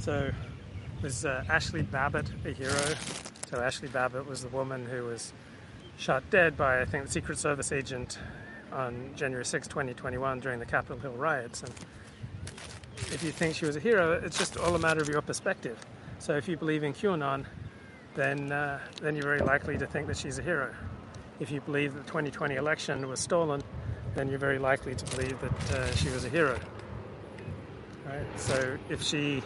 So, was uh, Ashli Babbitt a hero? So, Ashli Babbitt was the woman who was shot dead by, I think, the Secret Service agent on January 6, 2021, during the Capitol Hill riots. And if you think she was a hero, it's just all a matter of your perspective. So, if you believe in QAnon, then, uh, then you're very likely to think that she's a hero. If you believe that the 2020 election was stolen, then you're very likely to believe that uh, she was a hero. Right? So if she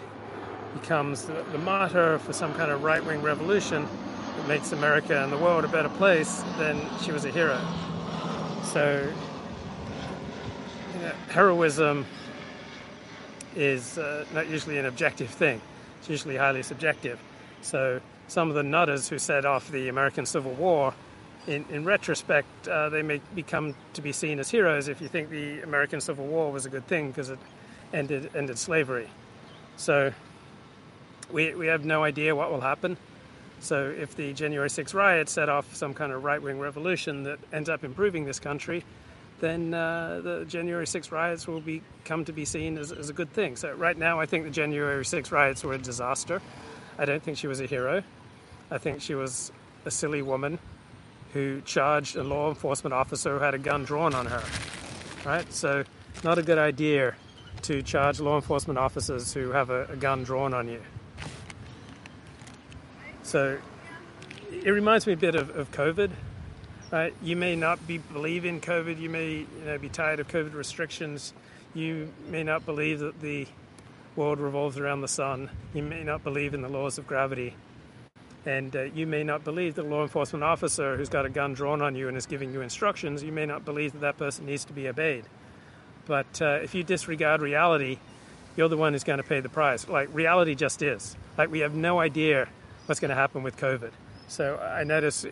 becomes the, the martyr for some kind of right wing revolution that makes America and the world a better place, then she was a hero. So you know, heroism is uh, not usually an objective thing, it's usually highly subjective. So some of the nutters who set off the American Civil War in, in retrospect, uh, they may become to be seen as heroes if you think the American Civil War was a good thing because it ended ended slavery. So we we have no idea what will happen. So if the January 6 riots set off some kind of right-wing revolution that ends up improving this country, then uh, the January 6 riots will be come to be seen as, as a good thing. So right now, I think the January 6 riots were a disaster. I don't think she was a hero. I think she was a silly woman who charged a law enforcement officer who had a gun drawn on her. Right? So, not a good idea to charge law enforcement officers who have a, a gun drawn on you. So, it reminds me a bit of, of COVID. Right? You may not be believe in COVID. You may you know, be tired of COVID restrictions. You may not believe that the world revolves around the sun. You may not believe in the laws of gravity. And uh, you may not believe that a law enforcement officer who's got a gun drawn on you and is giving you instructions, you may not believe that that person needs to be obeyed. But uh, if you disregard reality, you're the one who's going to pay the price. Like, reality just is. Like, we have no idea what's going to happen with COVID. So I notice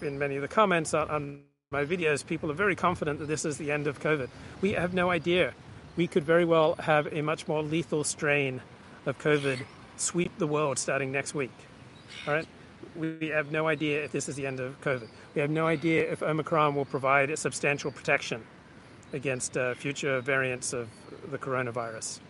in many of the comments on, on my videos, people are very confident that this is the end of COVID. We have no idea. We could very well have a much more lethal strain of COVID sweep the world starting next week. All right? We have no idea if this is the end of COVID. We have no idea if Omicron will provide substantial protection against uh, future variants of the coronavirus.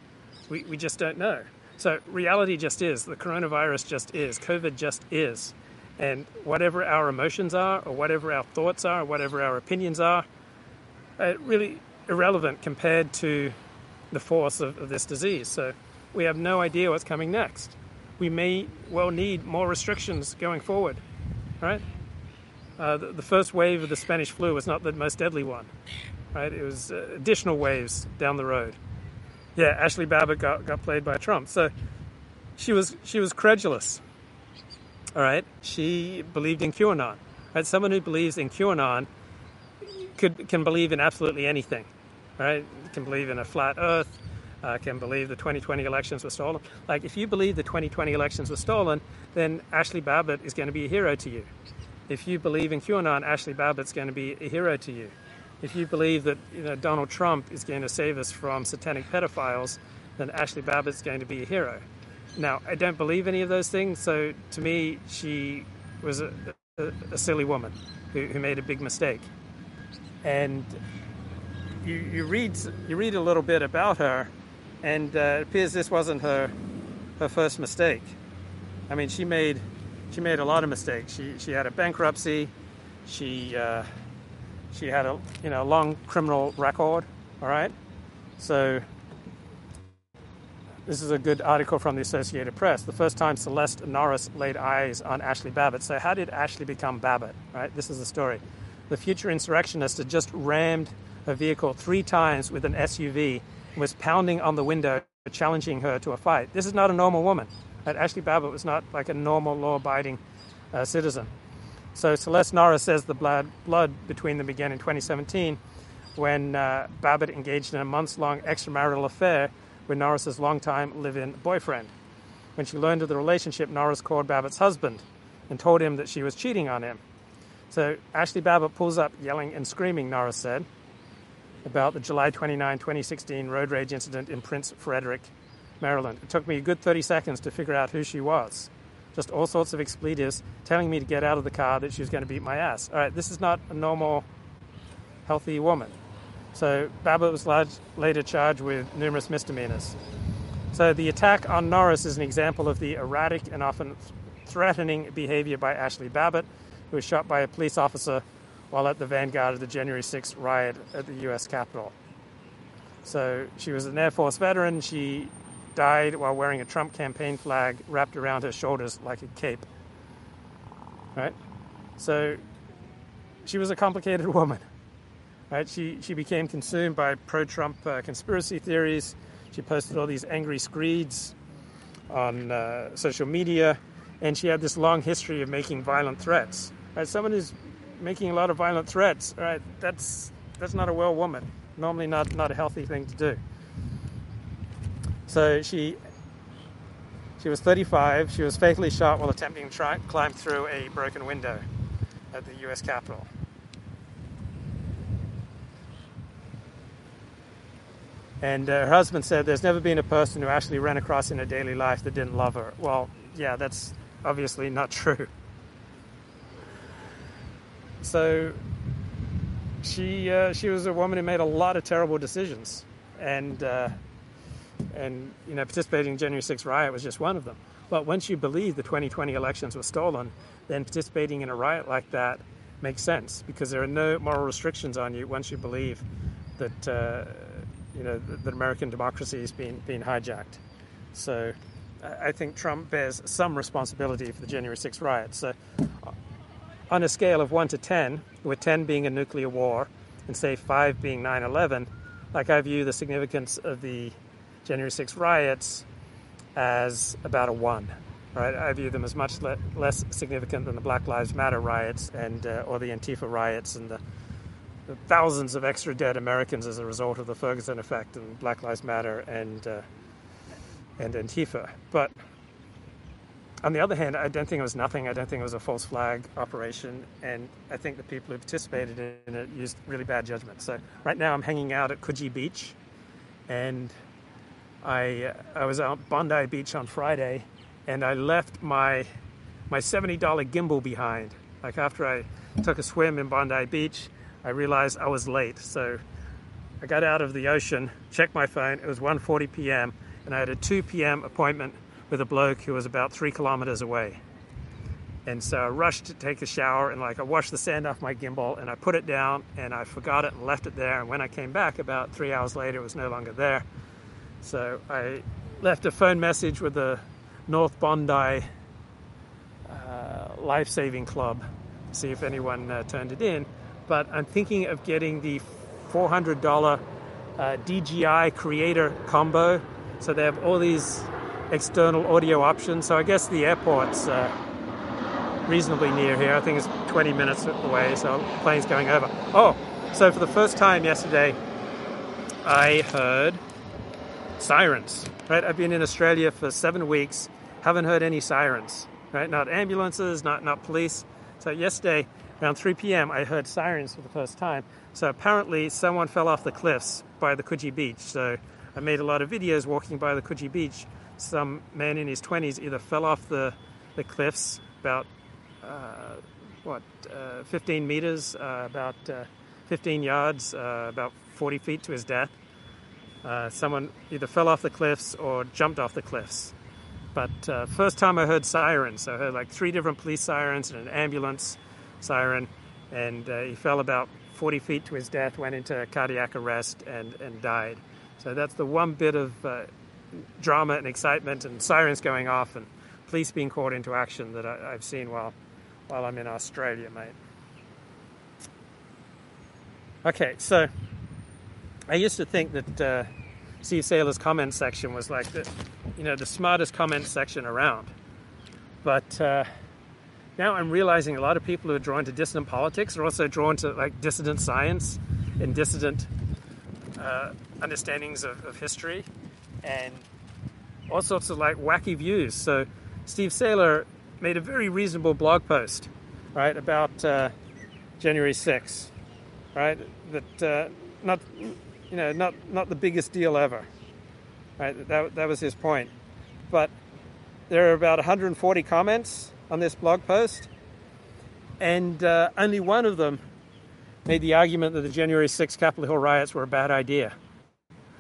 We, we just don't know. So, reality just is. The coronavirus just is. COVID just is. And whatever our emotions are, or whatever our thoughts are, or whatever our opinions are, are really irrelevant compared to the force of, of this disease. So, we have no idea what's coming next we may well need more restrictions going forward, right? Uh, the, the, first wave of the Spanish flu was not the most deadly one, right? It was uh, additional waves down the road. Yeah, Ashli Babbitt got, got played by Trump. So she was, she was credulous, all right? She believed in QAnon, right? Someone who believes in QAnon could, can believe in absolutely anything, right? Can believe in a flat earth, uh, can believe the 2020 elections were stolen. Like, if you believe the 2020 elections were stolen, then Ashli Babbitt is going to be a hero to you. If you believe in QAnon, Ashli Babbitt's going to be a hero to you. If you believe that you know, Donald Trump is going to save us from satanic pedophiles, then Ashli Babbitt's going to be a hero. Now, I don't believe any of those things, so to me, she was a, a, a silly woman who, who made a big mistake. And you, you read you read a little bit about her, and uh, it appears this wasn't her her first mistake. I mean, she made she made a lot of mistakes. She she had a bankruptcy. She uh, she had a you know long criminal record. All right, so this is a good article from the Associated Press. The first time Celeste Norris laid eyes on Ashli Babbitt. So how did Ashli become Babbitt? Right, this is the story. The future insurrectionist had just rammed a vehicle three times with an SUV and was pounding on the window, challenging her to a fight. This is not a normal woman. Ashli Babbitt was not like a normal, law abiding uh, citizen. So Celeste Norris says the blood, blood between them began in 2017 when uh, Babbitt engaged in a months long extramarital affair with Norris's longtime live in boyfriend. When she learned of the relationship, Norris called Babbitt's husband and told him that she was cheating on him. So Ashli Babbitt pulls up yelling and screaming, Norris said about the July 29, 2016 road rage incident in Prince Frederick, Maryland. It took me a good 30 seconds to figure out who she was. Just all sorts of expletives telling me to get out of the car that she was going to beat my ass. All right, this is not a normal, healthy woman. So Babbitt was large, later charged with numerous misdemeanors. So the attack on Norris is an example of the erratic and often threatening behavior by Ashli Babbitt, who was shot by a police officer while at the vanguard of the January 6th riot at the US Capitol. So she was an Air Force veteran. She died while wearing a Trump campaign flag wrapped around her shoulders like a cape. Right? So she was a complicated woman. Right? She, she became consumed by pro Trump uh, conspiracy theories. She posted all these angry screeds on uh, social media, and she had this long history of making violent threats. Right? Someone who's making a lot of violent threats, right? That's that's not a well woman. Normally, not not a healthy thing to do. So she she was 35. She was fatally shot while attempting to try, climb through a broken window at the U.S. Capitol. And uh, her husband said, There's never been a person who actually ran across in her daily life that didn't love her. Well, yeah, that's obviously not true. So she uh, she was a woman who made a lot of terrible decisions, and uh, and you know participating in January 6th riot was just one of them. But once you believe the 2020 elections were stolen, then participating in a riot like that makes sense because there are no moral restrictions on you once you believe that uh, you know that American democracy is being being hijacked. So I think Trump bears some responsibility for the January 6th riots. So on a scale of 1 to 10, with 10 being a nuclear war and say 5 being 9 11, like I view the significance of the January 6 riots as about a 1. Right? I view them as much le- less significant than the Black Lives Matter riots and uh, or the Antifa riots and the, the, thousands of extra dead Americans as a result of the Ferguson effect and Black Lives Matter and uh, and Antifa. But on the other hand, I don't think it was nothing. I don't think it was a false flag operation. And I think the people who participated in it used really bad judgment. So right now I'm hanging out at Coogee Beach. And I, uh, I was out Bondi Beach on Friday. And I left my, my $70 gimbal behind. Like after I took a swim in Bondi Beach, I realized I was late. So I got out of the ocean, checked my phone. It was 1.40 p.m. And I had a 2 p.m. appointment with a bloke who was about three kilometers away. And so I rushed to take a shower and like I washed the sand off my gimbal and I put it down and I forgot it and left it there. And when I came back about three hours later, it was no longer there. So I left a phone message with the North Bondi uh, Life Saving Club, to see if anyone uh, turned it in. But I'm thinking of getting the $400 uh, DJI Creator combo. So they have all these external audio options. So I guess the airport's uh, reasonably near here. I think it's 20 minutes away, so plane's going over. Oh, so for the first time yesterday, I heard sirens. Right, I've been in Australia for seven weeks, haven't heard any sirens. Right, not ambulances, not not police. So yesterday, around 3 p.m., I heard sirens for the first time. So apparently, someone fell off the cliffs by the Coogee Beach. So I made a lot of videos walking by the Coogee Beach some man in his 20s either fell off the, the cliffs about, uh, what, uh, 15 meters, uh, about uh, 15 yards, uh, about 40 feet to his death. Uh, someone either fell off the cliffs or jumped off the cliffs. But uh, first time I heard sirens, I heard like three different police sirens and an ambulance siren, and uh, he fell about 40 feet to his death, went into cardiac arrest, and, and died. So that's the one bit of uh, drama and excitement and sirens going off and police being called into action that I, have seen while, while I'm in Australia, mate. Okay, so I used to think that uh, Steve Sailer's comment section was like the, you know, the smartest comment section around. But uh, now I'm realizing a lot of people who are drawn to dissident politics are also drawn to like dissident science and dissident uh, understandings of, of history and all sorts of like wacky views. So Steve Sailer made a very reasonable blog post, right, about uh, January 6th, right? That uh, not you know not not the biggest deal ever, right? That that was his point. But there are about 140 comments on this blog post, and uh, only one of them made the argument that the January 6th Capitol Hill riots were a bad idea.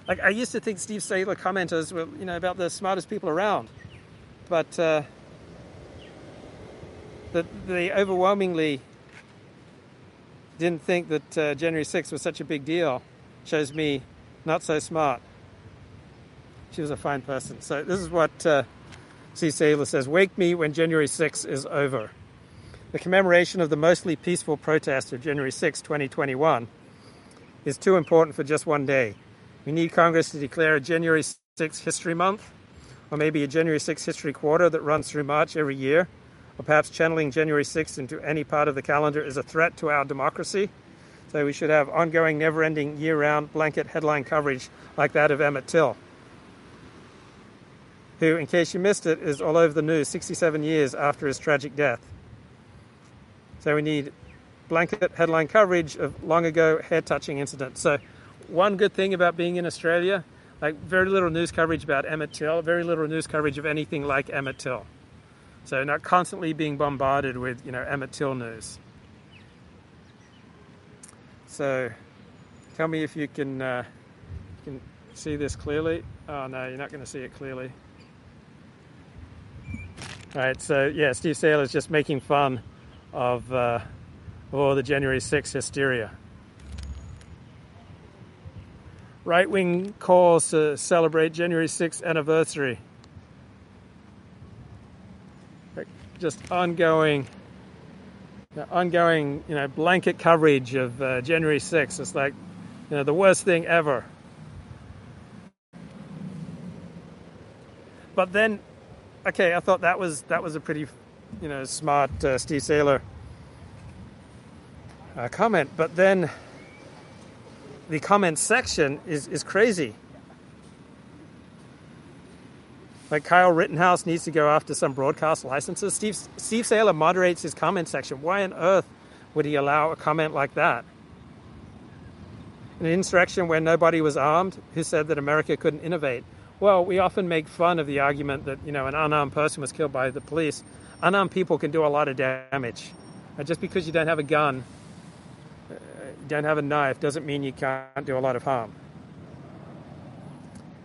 like I used to think Steve Sailer commenters were, you know, about the smartest people around, but uh, that they overwhelmingly didn't think that uh, January 6th was such a big deal. Shows me not so smart. She was a fine person. So this is what uh, C. Sailer says: "Wake me when January 6th is over." The commemoration of the mostly peaceful protest of January 6, 2021, is too important for just one day. We need Congress to declare a January 6 History Month, or maybe a January 6 History Quarter that runs through March every year, or perhaps channeling January 6 into any part of the calendar is a threat to our democracy. So we should have ongoing, never ending, year round blanket headline coverage like that of Emmett Till, who, in case you missed it, is all over the news 67 years after his tragic death. So we need blanket headline coverage of long ago hair touching incidents. So one good thing about being in Australia, like very little news coverage about Emmett Till, very little news coverage of anything like Emmett Till. So not constantly being bombarded with, you know, Emmett Till news. So tell me if you can, uh, can see this clearly. Oh no, you're not going to see it clearly. All right, so yeah, Steve Sale is just making fun of uh, all the January 6th hysteria. Right wing calls to celebrate January 6th anniversary. Just ongoing, ongoing, you know, blanket coverage of uh, January 6th. It's like, you know, the worst thing ever. But then, okay, I thought that was that was a pretty you know, smart uh, Steve Sailer uh, comment. But then the comment section is, is crazy. Like Kyle Rittenhouse needs to go after some broadcast licenses. Steve, Steve Sailer moderates his comment section. Why on earth would he allow a comment like that? An insurrection where nobody was armed, who said that America couldn't innovate? Well, we often make fun of the argument that, you know, an unarmed person was killed by the police unarmed people can do a lot of damage. And just because you don't have a gun, uh, don't have a knife, doesn't mean you can't do a lot of harm.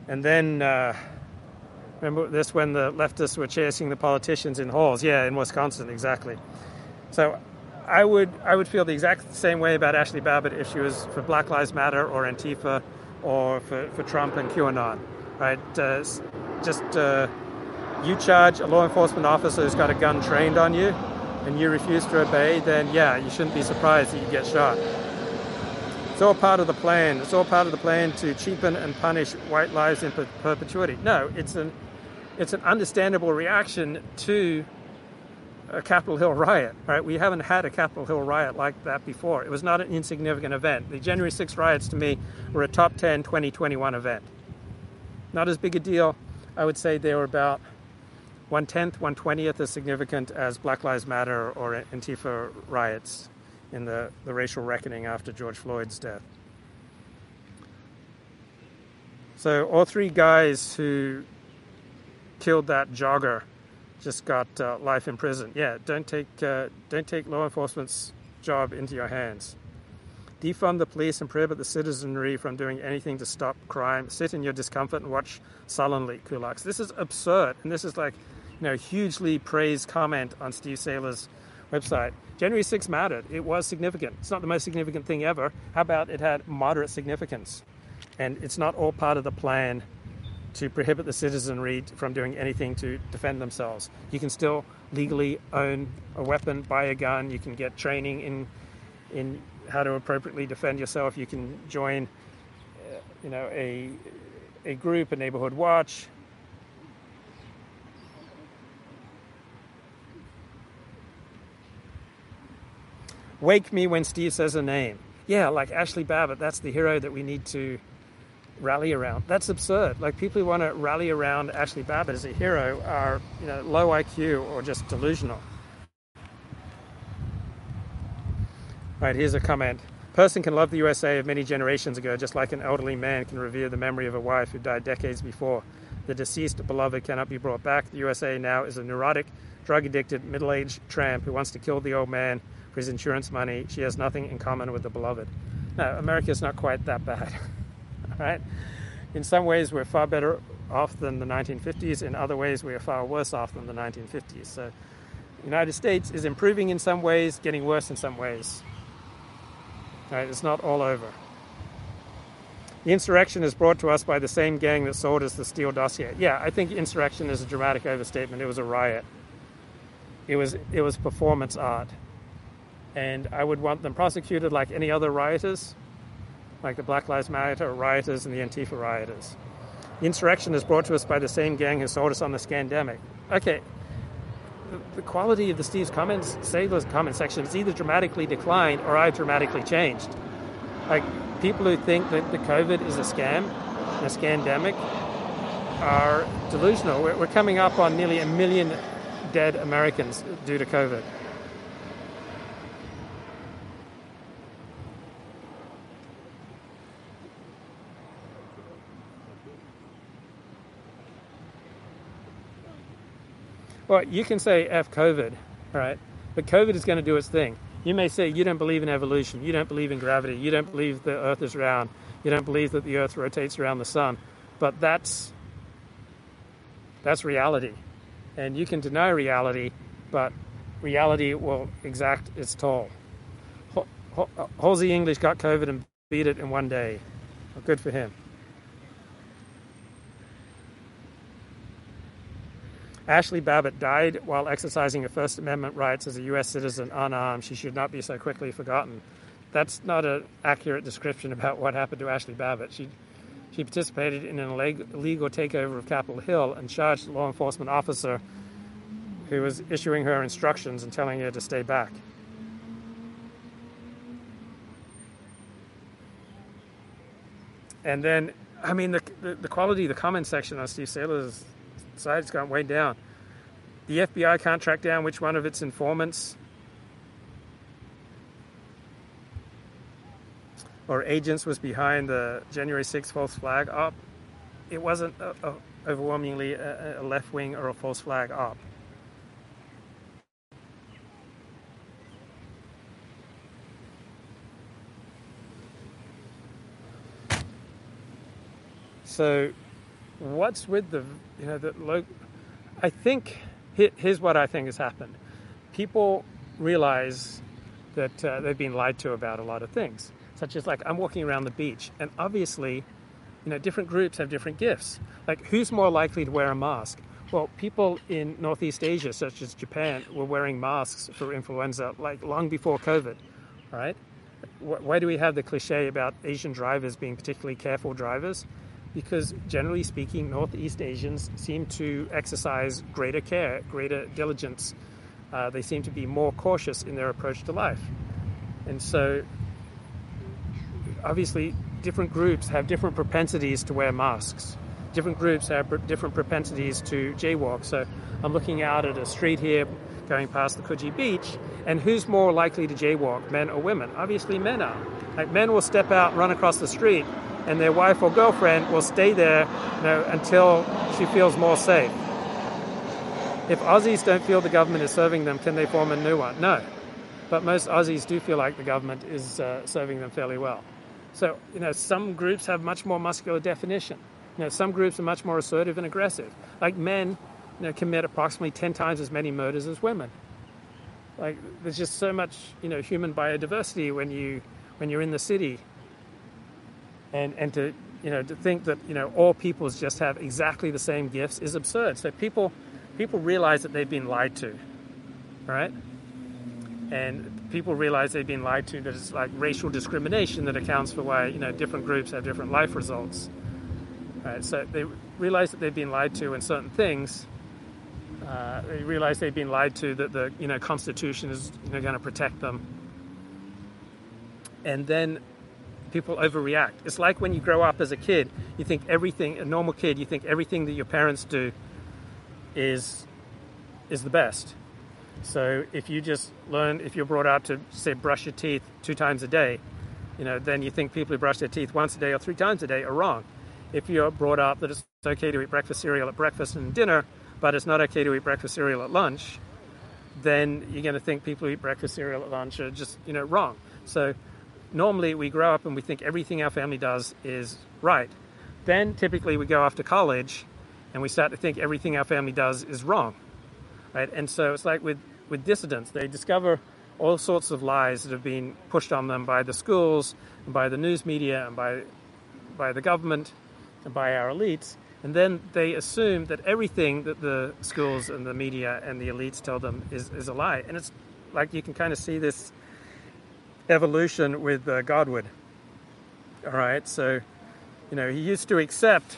And then, uh, remember this when the leftists were chasing the politicians in halls? Yeah, in Wisconsin, exactly. So I would I would feel the exact same way about Ashli Babbitt if she was for Black Lives Matter or Antifa or for, for Trump and QAnon, right? Uh, just uh, you charge a law enforcement officer who's got a gun trained on you and you refuse to obey, then yeah, you shouldn't be surprised that you get shot. It's all part of the plan. It's all part of the plan to cheapen and punish white lives in perpetuity. No, it's an it's an understandable reaction to a Capitol Hill riot, right? We haven't had a Capitol Hill riot like that before. It was not an insignificant event. The January 6 riots to me were a top 10 2021 event. Not as big a deal. I would say they were about one tenth, one twentieth as significant as Black Lives Matter or Antifa riots in the, the racial reckoning after George Floyd's death. So all three guys who killed that jogger just got uh, life in prison. Yeah, don't take uh, don't take law enforcement's job into your hands. Defund the police and prohibit the citizenry from doing anything to stop crime. Sit in your discomfort and watch sullenly, kulaks. This is absurd, and this is like you know, hugely praised comment on Steve Sailer's website. January 6 mattered. It was significant. It's not the most significant thing ever. How about it had moderate significance? And it's not all part of the plan to prohibit the citizenry from doing anything to defend themselves. You can still legally own a weapon, buy a gun. You can get training in in how to appropriately defend yourself. You can join, uh, you know, a a group, a neighborhood watch, Wake me when Steve says a name. Yeah, like Ashli Babbitt, that's the hero that we need to rally around. That's absurd. Like people who want to rally around Ashli Babbitt as a hero are, you know, low IQ or just delusional. Right, here's a comment. Person can love the USA of many generations ago, just like an elderly man can revere the memory of a wife who died decades before. The deceased beloved cannot be brought back. The USA now is a neurotic, drug addicted, middle aged tramp who wants to kill the old man for his insurance money. She has nothing in common with the beloved. No, America is not quite that bad. Right? in some ways, we're far better off than the 1950s. In other ways, we are far worse off than the 1950s. So, the United States is improving in some ways, getting worse in some ways. Right? It's not all over. The insurrection is brought to us by the same gang that sold us the Steele dossier. Yeah, I think insurrection is a dramatic overstatement. It was a riot. It was it was performance art, and I would want them prosecuted like any other rioters, like the Black Lives Matter rioters and the Antifa rioters. The insurrection is brought to us by the same gang who sold us on the scandemic. Okay, the, the quality of the Steve's comments, Sailer's comment section, has either dramatically declined or I've dramatically changed. Like people who think that the COVID is a scam, a scandemic, are delusional. We're, we're coming up on nearly a million dead Americans due to COVID. Well, you can say F COVID, right? But COVID is going to do its thing. You may say you don't believe in evolution, you don't believe in gravity, you don't believe the Earth is round, you don't believe that the Earth rotates around the sun, but that's that's reality, and you can deny reality, but reality will exact its toll. Uh, Halsey English got COVID and beat it in one day. Well, good for him. Ashli Babbitt died while exercising her First Amendment rights as a U.S. citizen unarmed. She should not be so quickly forgotten. That's not an accurate description about what happened to Ashli Babbitt. She, she participated in an illegal takeover of Capitol Hill and charged a law enforcement officer who was issuing her instructions and telling her to stay back. And then, I mean, the, the, the quality of the comment section on Steve Sailer's side has gone way down. The FBI can't track down which one of its informants or agents was behind the January 6th false flag op. It wasn't uh, uh, a, a, overwhelmingly a, a left wing or a false flag op. So what's with the you know the low i think here's what i think has happened. People realize that uh, they've been lied to about a lot of things such as like i'm walking around the beach and obviously you know different groups have different gifts. Like who's more likely to wear a mask? Well people in northeast asia such as japan were wearing masks for influenza like long before covid right? Why do we have the cliche about asian drivers being particularly careful drivers because generally speaking, Northeast Asians seem to exercise greater care, greater diligence. Uh, they seem to be more cautious in their approach to life. And so, obviously, different groups have different propensities to wear masks. Different groups have different propensities to jaywalk. So, I'm looking out at a street here going past the Coogee Beach, and who's more likely to jaywalk, men or women? Obviously, men are. Like, men will step out, run across the street, and their wife or girlfriend will stay there you know, until she feels more safe. If Aussies don't feel the government is serving them, can they form a new one? No. But most Aussies do feel like the government is uh, serving them fairly well. So, you know, some groups have much more muscular definition. You know, some groups are much more assertive and aggressive. Like men, you know, commit approximately 10 times as many murders as women. Like, there's just so much, you know, human biodiversity when you when you're in the city and and to you know to think that you know all peoples just have exactly the same gifts is absurd. So people people realize that they've been lied to, right? And people realize they've been lied to. That it's like racial discrimination that accounts for why you know different groups have different life results. Right? So they realize that they've been lied to in certain things. Uh, they realize they've been lied to that the you know Constitution is you know, going to protect them, and then people overreact. It's like when you grow up as a kid, you think everything, a normal kid, you think everything that your parents do is is the best. So if you just learn, if you're brought up to say brush your teeth two times a day, you know, then you think people who brush their teeth once a day or three times a day are wrong. If you're brought up that it's okay to eat breakfast cereal at breakfast and dinner, but it's not okay to eat breakfast cereal at lunch, then you're going to think people who eat breakfast cereal at lunch are just, you know, wrong. So normally we grow up and we think everything our family does is right. then typically we go off to college and we start to think everything our family does is wrong. Right? And so it's like with, with dissidents, they discover all sorts of lies that have been pushed on them by the schools, and by the news media, and by, by the government, and by our elites. And then they assume that everything that the schools and the media and the elites tell them is, is a lie. And it's like you can kind of see this evolution with uh. All right, so, you know, he used to accept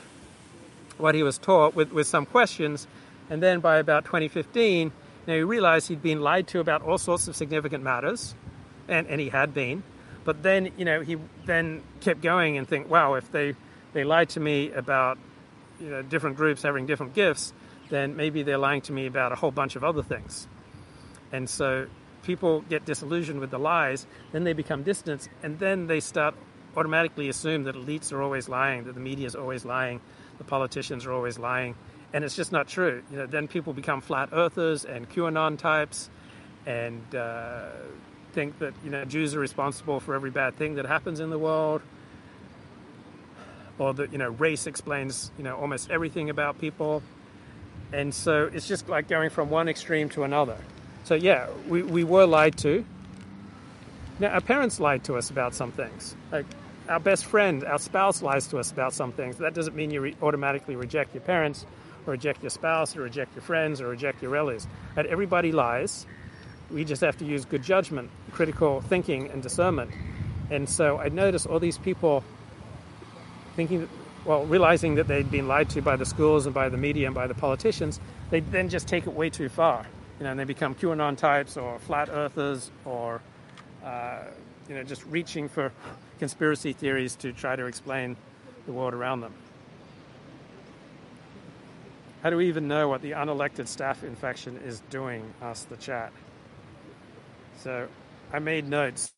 what he was taught with, with some questions, and then by about 2015, now, he realized he'd been lied to about all sorts of significant matters, and, and he had been. But then, you know, he then kept going and think, wow, if they, they lied to me about you know, different groups having different gifts, then maybe they're lying to me about a whole bunch of other things. And so people get disillusioned with the lies, then they become distant, and then they start automatically assume that elites are always lying, that the media is always lying, the politicians are always lying, and it's just not true. You know, then people become flat earthers and QAnon types, and uh, think that you know Jews are responsible for every bad thing that happens in the world, or that you know race explains you know almost everything about people, and so it's just like going from one extreme to another. So yeah, we, we were lied to. Now our parents lied to us about some things. Like our best friend, our spouse lies to us about some things. That doesn't mean you re- automatically reject your parents or reject your spouse, or reject your friends, or reject your relatives. And everybody lies. We just have to use good judgment, critical thinking, and discernment. And so I noticed all these people thinking, well, realizing that they'd been lied to by the schools and by the media and by the politicians, they then just take it way too far. You know, and they become QAnon types or flat earthers or, uh, you know, just reaching for conspiracy theories to try to explain the world around them. How do we even know what the unelected staph infection is doing? asked the chat. So I made notes.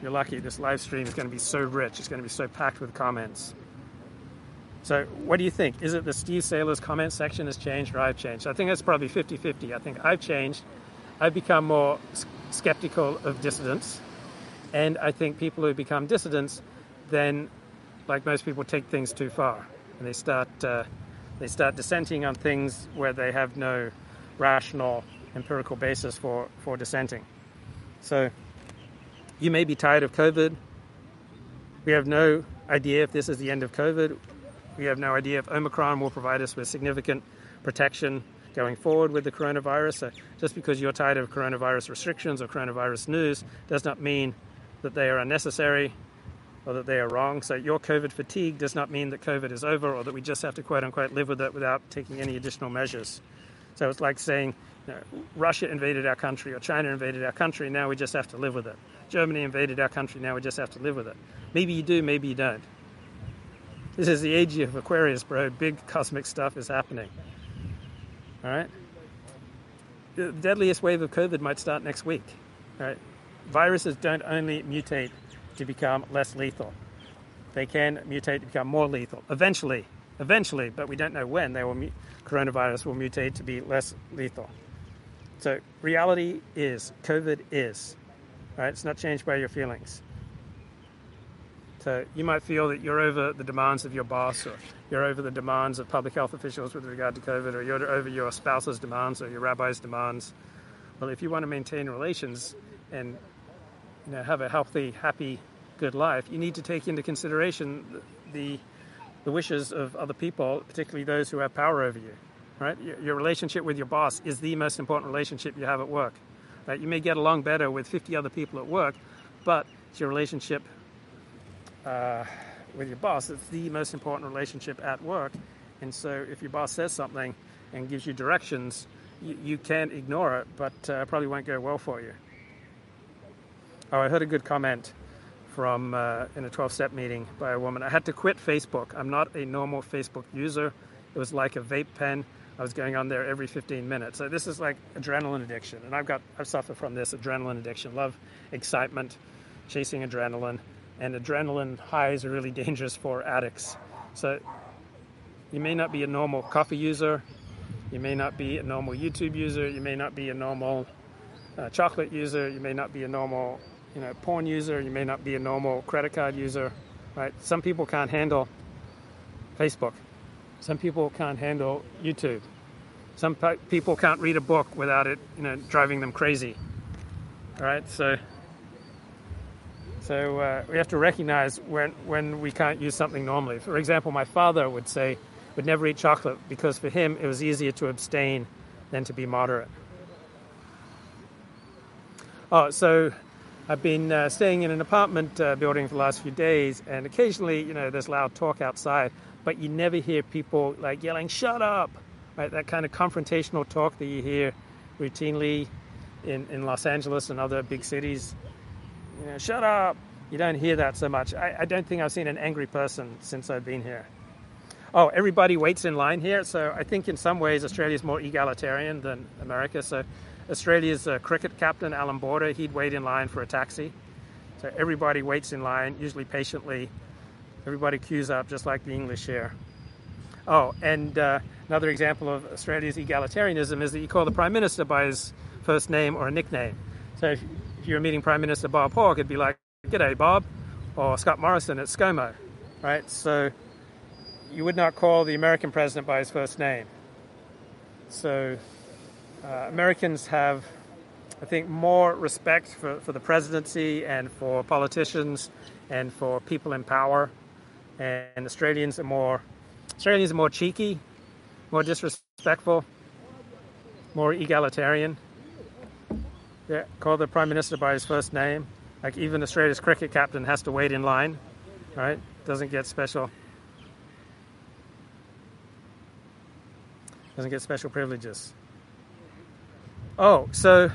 You're lucky. This live stream is going to be so rich. It's going to be so packed with comments. So, what do you think? Is it the Steve Sailer's comment section has changed or I've changed? I think that's probably 50 50. I think I've changed. I've become more skeptical of dissidents. And I think people who become dissidents then, like most people, take things too far. And they start uh, they start dissenting on things where they have no rational empirical basis for, for dissenting. So you may be tired of COVID. We have no idea if this is the end of COVID. We have no idea if Omicron will provide us with significant protection going forward with the coronavirus. So just because you're tired of coronavirus restrictions or coronavirus news does not mean that they are unnecessary or that they are wrong. So your COVID fatigue does not mean that COVID is over or that we just have to quote unquote live with it without taking any additional measures. So it's like saying you know, Russia invaded our country or China invaded our country, now we just have to live with it. Germany invaded our country, now we just have to live with it. Maybe you do, maybe you don't. This is the age of Aquarius, bro. Big cosmic stuff is happening. All right? The deadliest wave of COVID might start next week. All right? Viruses don't only mutate to become less lethal. They can mutate to become more lethal eventually, eventually, but we don't know when. They will coronavirus will mutate to be less lethal. So reality is COVID is. Right? It's not changed by your feelings. So uh, you might feel that you're over the demands of your boss, or you're over the demands of public health officials with regard to COVID, or you're over your spouse's demands or your rabbi's demands. Well, if you want to maintain relations and you know, have a healthy, happy, good life, you need to take into consideration the, the wishes of other people, particularly those who have power over you. Right? Your, your relationship with your boss is the most important relationship you have at work. Right? You may get along better with 50 other people at work, but it's your relationship uh, with your boss It's the most important relationship at work. And so, if your boss says something and gives you directions, you, you can't ignore it, but uh, probably won't go well for you. Oh, I heard a good comment from uh, in a 12 step meeting by a woman. I had to quit Facebook. I'm not a normal Facebook user. It was like a vape pen. I was going on there every 15 minutes. So this is like adrenaline addiction, and I've got I've suffered from this adrenaline addiction. Love excitement, chasing adrenaline, and adrenaline highs are really dangerous for addicts. So you may not be a normal coffee user, you may not be a normal YouTube user, you may not be a normal uh, chocolate user, you may not be a normal you know, porn user, you may not be a normal credit card user, right? Some people can't handle Facebook. Some people can't handle YouTube. Some people can't read a book without it, you know, driving them crazy. All right, so so uh, we have to recognize when when we can't use something normally. For example, my father would say would never eat chocolate because for him it was easier to abstain than to be moderate. Oh, so I've been uh, staying in an apartment uh, building for the last few days, and occasionally, you know, there's loud talk outside, but you never hear people like yelling, "Shut up!" Right? That kind of confrontational talk that you hear routinely in, in Los Angeles and other big cities. You know, shut up! You don't hear that so much. I, I don't think I've seen an angry person since I've been here. Oh, everybody waits in line here, so I think in some ways Australia is more egalitarian than America. So Australia's uh, cricket captain, Allan Border, he'd wait in line for a taxi. So everybody waits in line, usually patiently. Everybody queues up, just like the English here. Oh, and uh, another example of Australia's egalitarianism is that you call the Prime Minister by his first name or a nickname. So if you're meeting Prime Minister Bob Hawke, it'd be like, G'day, Bob, or Scott Morrison at ScoMo, right? So you would not call the American president by his first name. So uh, Americans have, I think, more respect for, for the presidency and for politicians and for people in power. And Australians are more Australians are more cheeky, more disrespectful, more egalitarian. Yeah, call the prime minister by his first name. Like even Australia's cricket captain has to wait in line, right? Doesn't get special. Doesn't get special privileges. Oh, so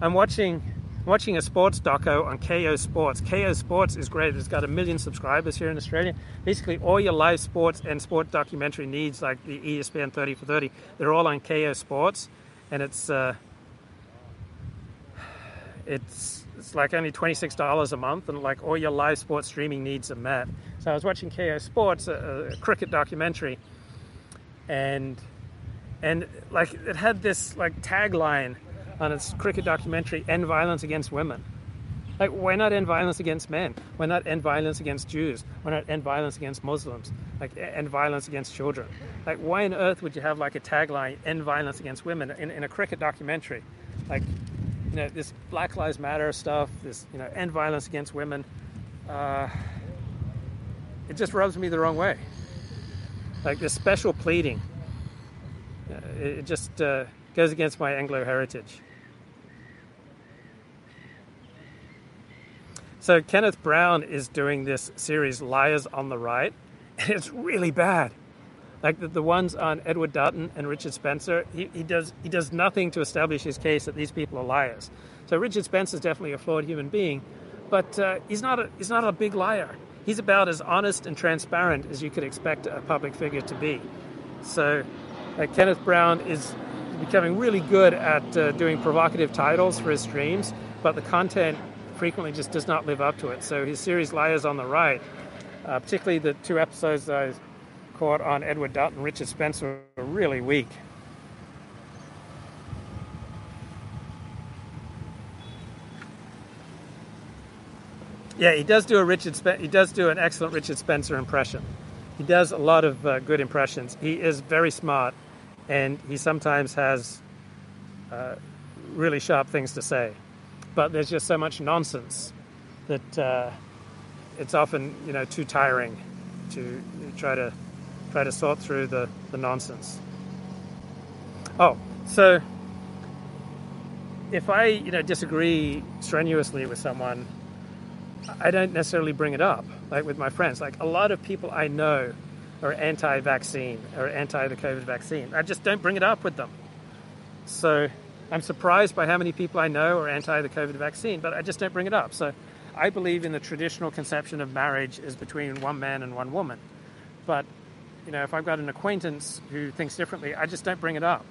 I'm watching watching a sports doco on Kayo Sports. Kayo Sports is great. It's got a million subscribers here in Australia. Basically, all your live sports and sport documentary needs, like the ESPN 30 for 30, they're all on Kayo Sports, and it's uh, it's it's like only twenty six dollars a month, and like all your live sports streaming needs are met. So I was watching Kayo Sports, a, a cricket documentary, and and like it had this like tagline on its cricket documentary, End Violence Against Women. Like, why not end violence against men? Why not end violence against Jews? Why not end violence against Muslims? Like, end violence against children? Like, why on earth would you have like a tagline, end violence against women, in, in a cricket documentary? Like, you know, this Black Lives Matter stuff, this, you know, end violence against women. Uh, it just rubs me the wrong way. Like, this special pleading. Uh, it just uh, goes against my Anglo heritage. So Kenneth Brown is doing this series, Liars on the Right, and it's really bad. Like the, the ones on Edward Dutton and Richard Spencer, he, he, does, he does nothing to establish his case that these people are liars. So Richard Spencer is definitely a flawed human being, but uh, he's, not a, he's not a big liar. He's about as honest and transparent as you could expect a public figure to be. So uh, Kenneth Brown is becoming really good at uh, doing provocative titles for his streams, but the content frequently just does not live up to it. So his series Liars on the Right, uh, particularly the two episodes I caught on Edward and Richard Spencer, were really weak. Yeah, he does do a Richard. He does do an excellent Richard Spencer impression. He does a lot of uh, good impressions. He is very smart, and he sometimes has uh, really sharp things to say but there's just so much nonsense that uh, it's often you know too tiring to try to try to sort through the, the nonsense. Oh, so if I you know disagree strenuously with someone, I don't necessarily bring it up. Like with my friends, like a lot of people I know are anti-vaccine or anti the COVID vaccine. I just don't bring it up with them. So I'm surprised by how many people I know are anti the COVID vaccine, but I just don't bring it up. So I believe in the traditional conception of marriage is between one man and one woman. But, you know, if I've got an acquaintance who thinks differently, I just don't bring it up.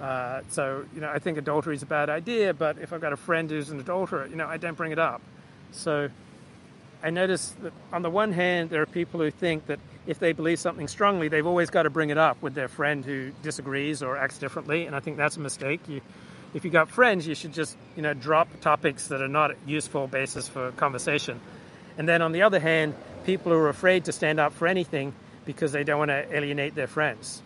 Uh, so, you know, I think adultery is a bad idea, but if I've got a friend who's an adulterer, you know, I don't bring it up. So I notice that on the one hand, there are people who think that if they believe something strongly, they've always got to bring it up with their friend who disagrees or acts differently, and I think that's a mistake. You, if you've got friends, you should just you know drop topics that are not a useful basis for conversation. And then on the other hand, people who are afraid to stand up for anything because they don't want to alienate their friends.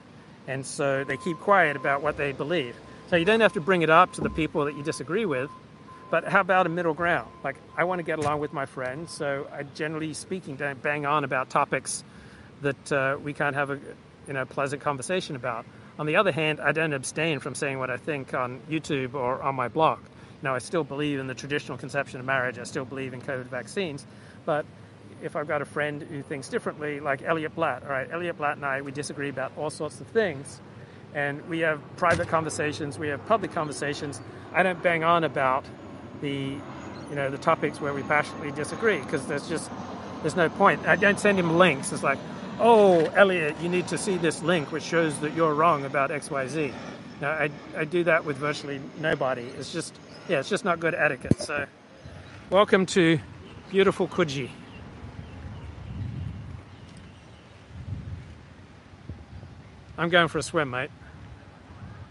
And so they keep quiet about what they believe. So you don't have to bring it up to the people that you disagree with, but how about a middle ground? Like, I want to get along with my friends, so I generally speaking don't bang on about topics that uh, we can't have a you know, pleasant conversation about. On the other hand, I don't abstain from saying what I think on YouTube or on my blog. Now, I still believe in the traditional conception of marriage, I still believe in COVID vaccines, but if I've got a friend who thinks differently, like Elliot Blatt, all right, Elliot Blatt and I, we disagree about all sorts of things, and we have private conversations, we have public conversations. I don't bang on about the, you know, the topics where we passionately disagree because there's just there's no point. I don't send him links. It's like, oh, Elliot, you need to see this link which shows that you're wrong about X, Y, Z. Now, I, I do that with virtually nobody. It's just, yeah, it's just not good etiquette. So, welcome to beautiful Coogee. I'm going for a swim, mate.